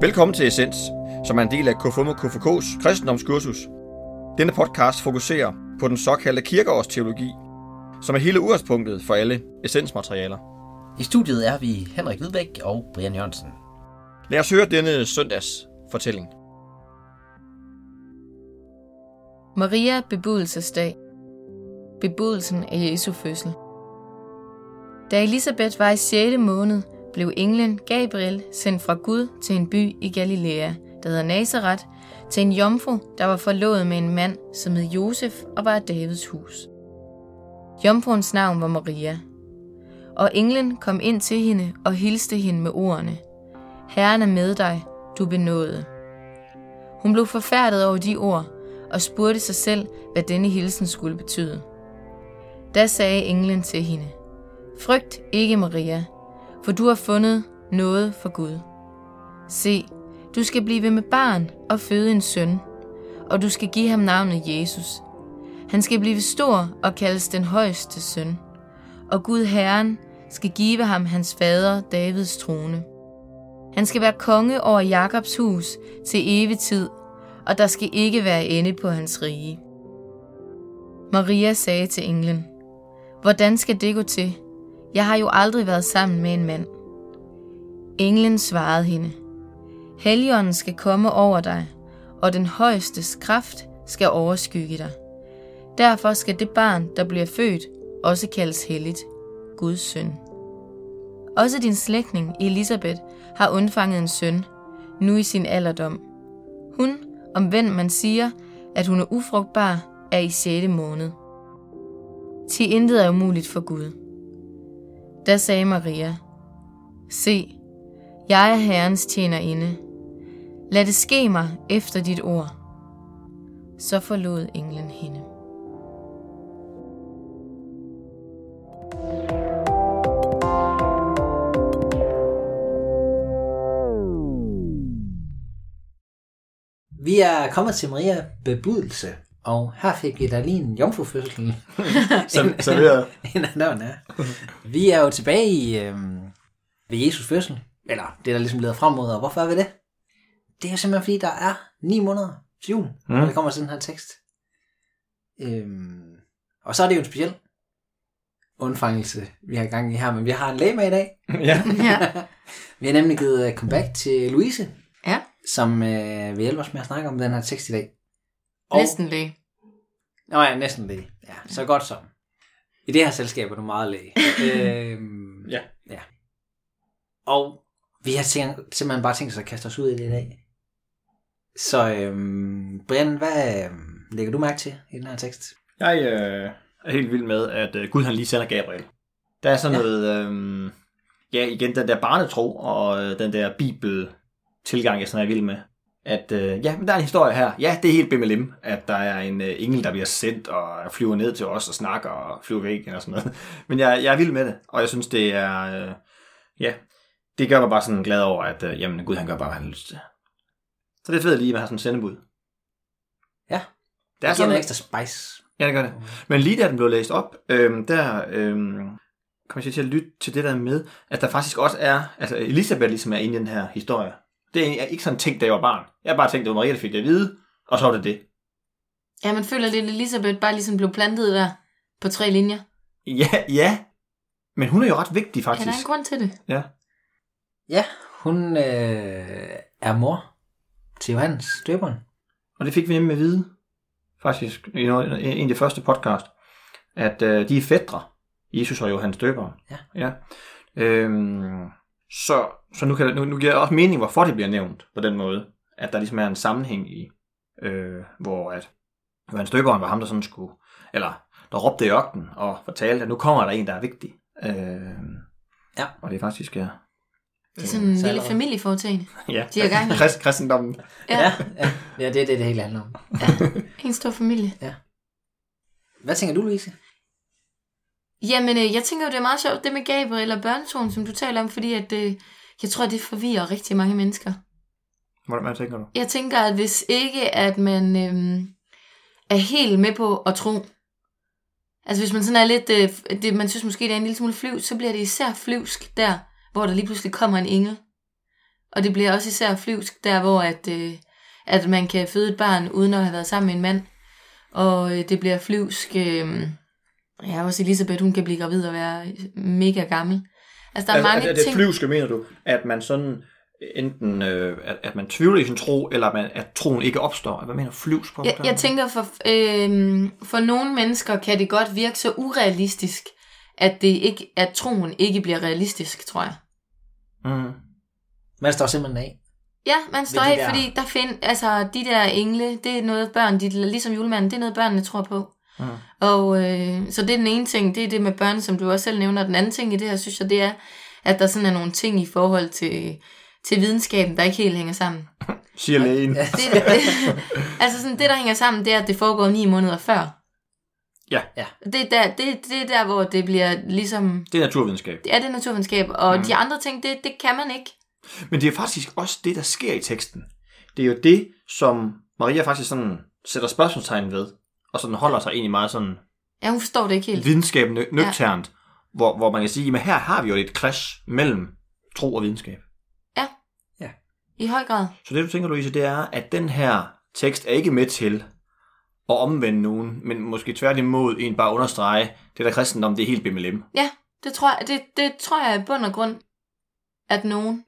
Velkommen til Essens, som er en del af KFUM og KFK's kristendomskursus. Denne podcast fokuserer på den såkaldte kirkeårsteologi, som er hele udgangspunktet for alle essensmaterialer. I studiet er vi Henrik Hvidbæk og Brian Jørgensen. Lad os høre denne søndags fortælling. Maria bebudelsesdag. Bebudelsen af Jesu fødsel. Da Elisabeth var i 6. måned, blev englen Gabriel sendt fra Gud til en by i Galilea, der hedder Nazareth, til en jomfru, der var forlovet med en mand, som hed Josef og var af Davids hus. Jomfruens navn var Maria. Og englen kom ind til hende og hilste hende med ordene. Herren er med dig, du benåede. Hun blev forfærdet over de ord og spurgte sig selv, hvad denne hilsen skulle betyde. Da sagde englen til hende, Frygt ikke, Maria, for du har fundet noget for Gud. Se, du skal blive med barn og føde en søn, og du skal give ham navnet Jesus. Han skal blive stor og kaldes den højeste søn, og Gud Herren skal give ham hans fader Davids trone. Han skal være konge over Jakobs hus til evig tid, og der skal ikke være ende på hans rige. Maria sagde til englen, Hvordan skal det gå til? Jeg har jo aldrig været sammen med en mand. Englen svarede hende, Helligånden skal komme over dig, og den højeste kraft skal overskygge dig. Derfor skal det barn, der bliver født, også kaldes helligt, Guds søn. Også din slægtning, Elisabeth, har undfanget en søn, nu i sin alderdom. Hun, om hvem man siger, at hun er ufrugtbar, er i 6. måned. Til intet er umuligt for Gud. Da sagde Maria, Se, jeg er Herrens tjenerinde. Lad det ske mig efter dit ord. Så forlod englen hende. Vi er kommet til Maria bebudelse, og her fik vi da lige en jomfrufødsel. Serveret. en af navn er. Vi er jo tilbage i, øhm, ved Jesus fødsel, eller det der ligesom leder frem mod, og hvorfor er vi det? Det er jo simpelthen fordi, der er ni måneder til jul, mm. når det kommer til den her tekst. Øhm, og så er det jo en speciel undfangelse, vi har i gang i her, men vi har en læge med i dag. ja. Ja. Vi har nemlig givet øh, comeback til Louise, ja, som øh, vil hjælpe os med at snakke om den her tekst i dag. Næsten læge. Nå ja, næsten læge. Ja, så godt som. I det her selskab er du meget læge. øhm, Ja. ja. Og vi har tænkt, simpelthen bare tænkt os at kaste os ud i det i dag. Så øhm, Brian, hvad øhm, lægger du mærke til i den her tekst? Jeg øh, er helt vild med, at øh, Gud han lige sender Gabriel. Der er sådan Ja. noget, øh, ja igen, den der barnetro og øh, den der bibel-tilgang, jeg sådan er vild med. At øh, ja, men der er en historie her. Ja, det er helt bimmelim, at der er en øh, engel, der bliver sendt og flyver ned til os og snakker og flyver væk igen og sådan noget. Men jeg, jeg er vild med det, og jeg synes, det er, øh, ja, det gør mig bare sådan glad over, at øh, jamen, Gud han gør bare, hvad han har lyst til. Så det er fedt lige at have sådan en sendebud. Ja. Der er Det giver sådan en en ekstra spice. Ja, det gør det. Men lige da den blev læst op, øhm, der øhm, kom jeg til at lytte til det der med, at der faktisk også er, altså Elisabeth ligesom er inde i den her historie. Det er ikke sådan tænkt, da jeg var barn. Jeg har bare tænkt, det var Maria, der fik det at vide, og så var det det. Ja, man føler lidt, at Elisabeth bare ligesom blev plantet der på tre linjer. Ja, ja. Men hun er jo ret vigtig, Ja, der er en faktisk. grund til det. Ja. Ja, hun øh, er mor til Johannes døberen. Og det fik vi nemlig at vide, faktisk, i noget- en af de første podcast, at øh, de er fædre, Jesus og Johannes døberen. Ja. ja. Øhm, så så nu, kan nu, nu giver det også mening, hvorfor det bliver nævnt på den måde. At der ligesom er en sammenhæng i, øh, hvor at Johannes døberen var ham, der sådan skulle, eller der råbte i ørkenen og fortalte, at nu kommer der en, der er vigtig. Øh, Ja. Og det er faktisk, ja. Det er sådan en lille familieforetagende. ja. De er i gang. Krist, kristendommen. Ja, Ja, ja, ja det er det, det hele handler om. en stor familie. Hvad tænker du, Louise? Jamen, øh, jeg tænker jo, det er meget sjovt, det med Gabriel og børnetonen, som du taler om, fordi at, øh, jeg tror, det forvirrer rigtig mange mennesker. Hvordan hvad tænker du? Jeg tænker, at hvis ikke, at man øhm, er helt med på at tro, altså hvis man sådan er lidt, øh, det, man synes måske, det er en lille smule flyv, så bliver det især flyvsk der, hvor der lige pludselig kommer en engel Og det bliver også især flyvsk, der hvor at, øh, at man kan føde et barn, uden at have været sammen med en mand. Og øh, det bliver flyvsk... Øh, ja, også Elisabeth, hun kan blive gravid og være mega gammel. Altså, der er mange er, det ting... flyvske, mener du, at man sådan enten, øh, at, at man tvivler i sin tro, eller at, man, at troen ikke opstår? Hvad mener du, flyvsk på? Jeg, jeg tænker, for, øh, for nogle mennesker kan det godt virke så urealistisk, at, det ikke, at troen ikke bliver realistisk, tror jeg. Mm. Man står simpelthen af. Ja, man står de af, der- fordi der find, altså, de der engle, det er noget børn, de, ligesom julemanden, det er noget børnene tror på. Og øh, så det er den ene ting, det er det med børn, som du også selv nævner. Den anden ting i det her, synes jeg, det er, at der sådan er nogle ting i forhold til, til videnskaben, der ikke helt hænger sammen. Siger lægen. Ja. Det, det, altså sådan, det, der hænger sammen, det er, at det foregår ni måneder før. Ja. Ja. Det er der, det, det er der hvor det bliver ligesom... Det er naturvidenskab. Det er det naturvidenskab, og mm. de andre ting, det, det kan man ikke. Men det er faktisk også det, der sker i teksten. Det er jo det, som Maria faktisk sådan sætter spørgsmålstegn ved, og sådan holder sig egentlig meget sådan Ja, hun forstår det ikke helt. videnskab nø- nøgternt, ja. hvor, hvor man kan sige, at her har vi jo et clash mellem tro og videnskab. I høj grad. Så det du tænker, Louise, det er, at den her tekst er ikke med til at omvende nogen, men måske tværtimod en bare understrege, det der kristendom, det er helt BMLM. Ja, det tror jeg, det, det tror jeg i bund og grund, at nogen...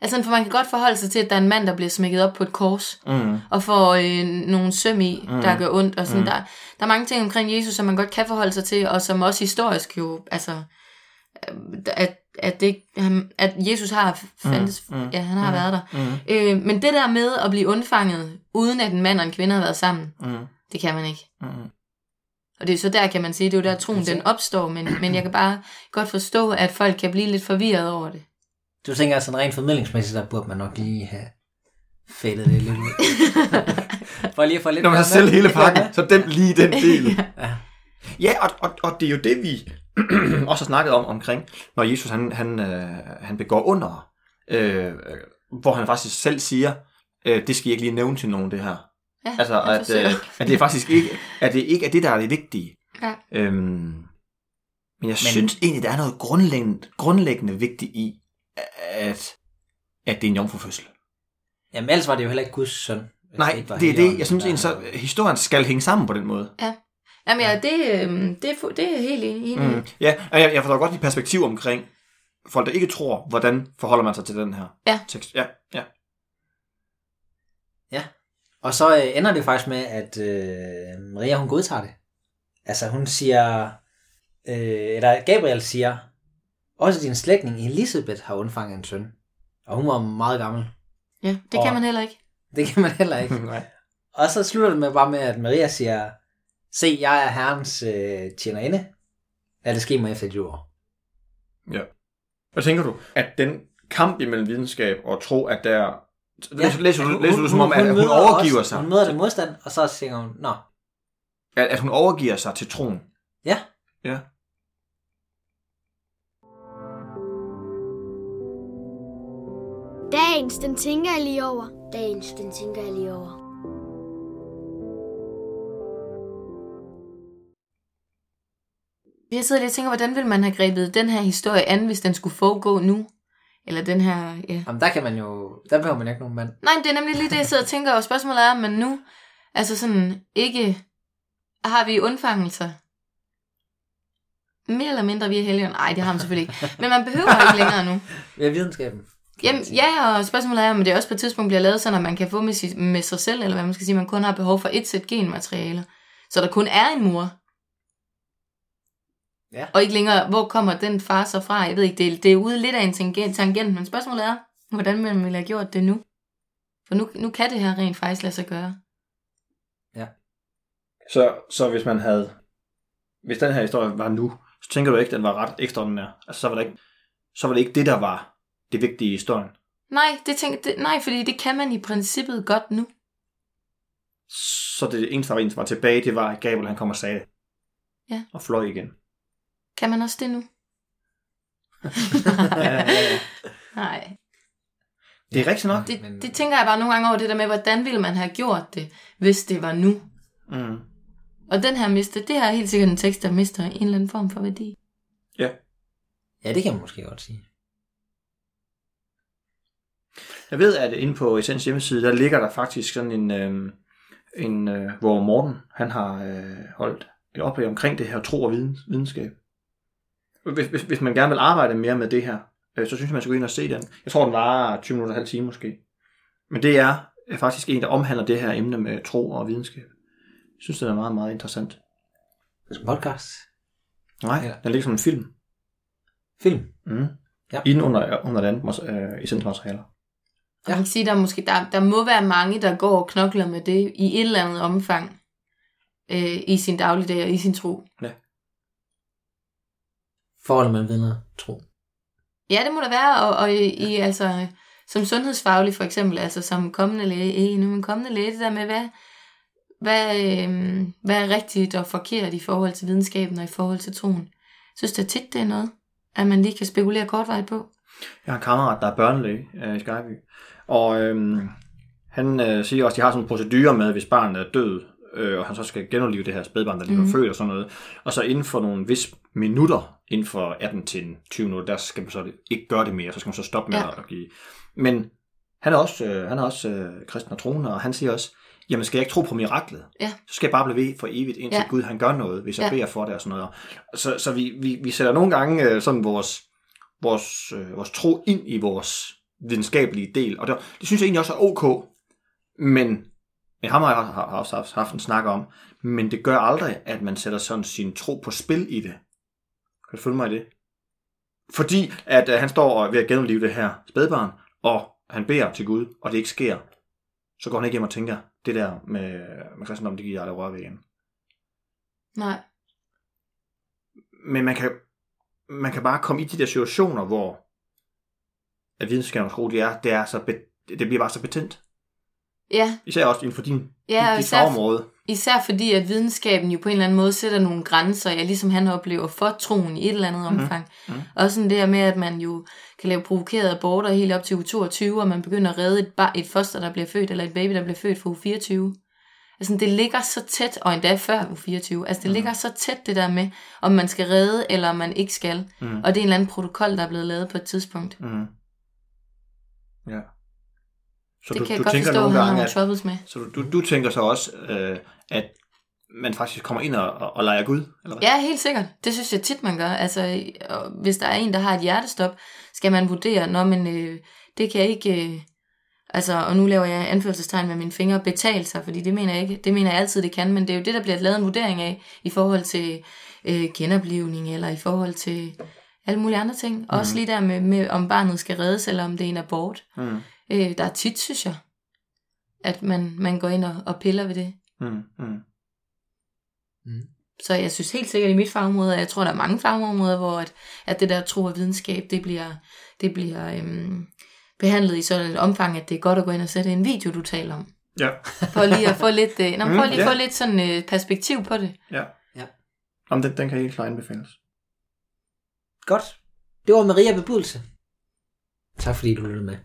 Altså, for man kan godt forholde sig til, at der er en mand, der bliver smækket op på et kors, Mm. og får øh, nogle søm i, Mm. der gør ondt, og sådan Mm. der, der er mange ting omkring Jesus, som man godt kan forholde sig til, og som også historisk jo, altså, øh, at, at, det, at Jesus har fandtes, mm. Mm. ja, han har Mm. været der. Mm. Øh, men det der med at blive undfanget, uden at en mand og en kvinde har været sammen, Mm. det kan man ikke. Mm. Og det er så der, kan man sige, det er jo der troen den opstår, men, men jeg kan bare godt forstå, at folk kan blive lidt forvirret over det. Du tænker altså rent formidlingsmæssigt, der burde man nok lige have fældet det lidt ud. For lige at få lidt Når man har selv hele pakken, så dem lige den del. Ja. Ja, og, og, og det er jo det, vi også har snakket om omkring, når Jesus han, han, øh, han begår under, øh, hvor han faktisk selv siger, øh, det skal I ikke lige nævne til nogen, det her. Ja, Altså, at, øh, at det er faktisk ikke, at det ikke er det, der er det vigtige. Ja. Øhm, men jeg Men- synes egentlig, der er noget grundlæggende, grundlæggende vigtigt i, at, at det er en jomfrufødsel. Jamen ellers var det jo heller ikke Guds søn. hvis Nej, ikke var det er det. Jeg synes der- egentlig, så historien skal hænge sammen på den måde. Jamen ja, det, øh, det, er, det er helt enig i. Mm. Ja, og jeg, jeg forstår godt de perspektiv omkring folk, der ikke tror, hvordan forholder man sig til den her Ja. tekst. Ja, ja. Og så øh, ender det faktisk med, at øh, Maria hun godtager det. Altså hun siger, øh, eller Gabriel siger, også din slægtning Elisabeth har undfanget en søn. Og hun var meget gammel. Ja, det Og- kan man heller ikke. Det kan man heller ikke. Nej. Og så slutter det med bare med, at Maria siger, se, jeg er herrens øh, tjenerinde. Lad det ske mig efter et år. Ja. Hvad tænker du? At den kamp imellem videnskab og tro, at der... Ja. Læser, læser, du, læser du som om, at hun, møder overgiver også, sig? Hun møder det modstand, og så siger hun, nå, At, at hun overgiver sig til troen? ja, Ja. Dagens, den tænker jeg lige over. Dagens, den tænker jeg lige over. Jeg sidder lige og tænker, hvordan ville man have grebet den her historie an, hvis den skulle foregå nu? Eller den her, ja. Jamen, der kan man jo, der behøver man ikke nogen mand. Nej, det er nemlig lige det, jeg sidder og tænker, og spørgsmålet er, men nu, altså sådan, ikke, har vi undfangelser? Mere eller mindre via helgen? Nej, det har man selvfølgelig ikke. Men man behøver ikke længere nu. Vi har videnskaben. Jamen, ja, og spørgsmålet er, om det også på et tidspunkt bliver lavet sådan, at man kan få med, sig, med sig selv, eller hvad man skal sige, man kun har behov for et sæt genmateriale. Så der kun er en mor. Ja. Og ikke længere, hvor kommer den far så fra? Jeg ved ikke, det er, det er ude lidt af en tangent, tangent, men spørgsmålet er, hvordan man ville have gjort det nu? For nu, nu kan det her rent faktisk lade sig gøre. Så, så hvis man havde... Hvis den her historie var nu, så tænker du ikke, at den var ret ekstraordinær. Altså, så var det ikke, så var det, ikke det, der var det vigtige i historien. Nej, det tænker, det, nej, fordi det kan man i princippet godt nu. Så det eneste, der var, var tilbage, det var, at Gabriel han kom og sagde det. Ja. Og fløj igen. Kan man også det nu? ja, ja, ja. Nej. Det er rigtigt nok. Det, Men- det tænker jeg bare nogle gange over det der med, hvordan ville man have gjort det, hvis det var nu? Mm. Og den her mister, det her er helt sikkert en tekst, der mister en eller anden form for værdi. Ja, det kan man måske godt sige. Jeg ved, at inde på Essens hjemmeside, der ligger der faktisk sådan en, øh, en øh, hvor Morten, han har øh, holdt et oplæg omkring det her tro og viden, videnskab. Hvis, hvis, hvis man gerne vil arbejde mere med det her, øh, så synes jeg, man skal gå ind og se den. Jeg tror, den var 20 minutter, halv time måske. Men det er øh, faktisk en, der omhandler det her emne med tro og videnskab. Jeg synes, det er meget, meget interessant. Podcast. Nej, Ja. den ligger som en film. Film. Mm. Ja. Inden under, under den øh, essensmaterialer. Og man kan sige, der, er måske, der, der må være mange, der går og knokler med det i et eller andet omfang øh, i sin dagligdag og i sin tro. Forholdet mellem viden og tro. Ja, det må der være, og, og i, i, altså, som sundhedsfaglig for eksempel, altså som kommende læge, i nu en kommende læge, det der med, hvad, hvad, øh, hvad er rigtigt og forkert i forhold til videnskaben og i forhold til troen. Jeg synes da tit, det er noget, at man lige kan spekulere kortvarigt på. Jeg har en kammerat, der er børnelæge øh, i Skyby. Og øhm, han øh, siger også, at de har sådan en procedure med, hvis barnet er død, øh, og han så skal genopleve det her spædbarn, der lige var Mhm. født og sådan noget. Og så inden for nogle vis minutter, inden for 18 til 20 minutter, der skal man så ikke gøre det mere, så skal man så stoppe med Ja. at give. Men han er også, øh, han er også øh, kristen og troende, og han siger også, jamen skal jeg ikke tro på miraklet? Ja. Så skal jeg bare blive ved for evigt, indtil Ja. Gud han gør noget, hvis jeg ja. beder for det og sådan noget. Så, så vi, vi, vi sætter nogle gange øh, sådan vores, vores, øh, vores tro ind i vores videnskabelige del, og det, det synes jeg egentlig også er ok, men, men ham har jeg har, også haft, haft en snak om, men det gør aldrig, at man sætter sådan sin tro på spil i det. Kan du følge mig i det? Fordi at øh, han står og ved at gennemleve det her spædbarn, og han beder til Gud, og det ikke sker, så går han ikke hjem og tænker, det der med, med kristendom, det giver jeg aldrig røre ved igen. Nej. Men man kan, man kan bare komme i de der situationer, hvor at videnskabens tro, det er, det, er så be, det bliver bare så betændt. Ja, Især også inden for din, ja og dit især, fagområde. især fordi, at videnskaben jo på en eller anden måde sætter nogle grænser, ja, ligesom han oplever for troen i et eller andet Mhm. omfang. Mhm. Også sådan det her med, at man jo kan lave provokerede aborter helt op til uge 22, og man begynder at redde et, bar, et foster, der bliver født, eller et baby, der bliver født for uge 24. Altså, det ligger så tæt, og endda før uge 24. Altså, det Mhm. ligger så tæt, det der med, om man skal redde, eller om man ikke skal. Mhm. Og det er en eller anden protokol, der er blevet lavet på et tidspunkt. Mm. Ja. Så det du, kan jeg du godt tænker forstå, at nogle gange, at, troubles med. så du, du, du tænker så også, øh, at man faktisk kommer ind og, og, og leger Gud, eller hvad? Ja, helt sikkert. Det synes jeg tit, man gør. Altså, hvis der er en, der har et hjertestop, skal man vurdere, når man, øh, det kan jeg ikke, øh, altså, og nu laver jeg anførselstegn med mine fingre, betale sig, fordi det mener jeg ikke, det mener jeg altid, det kan, men det er jo det, der bliver lavet en vurdering af, i forhold til øh, genoplevning, eller i forhold til alle mulige andre ting. Mm. Også lige der med, med, om barnet skal reddes, eller om det er en abort. Mm. Øh, der er tit, synes jeg, at man, man går ind og, og piller ved det. Mm. Mm. Så jeg synes helt sikkert i mit fagområde, og jeg tror, der er mange fagområder, hvor at, at det der tro og videnskab, det bliver, det bliver øhm, behandlet i sådan et omfang, at det er godt at gå ind og sætte en video, du taler om. Ja. For lige at få lidt, øh, nå, Mm, for lige at ja. få lidt sådan øh, perspektiv på det. ja. Ja. Om den, den kan helt klart anbefales. Godt. Det var Maria Bebudelse. Tak fordi du lyttede med.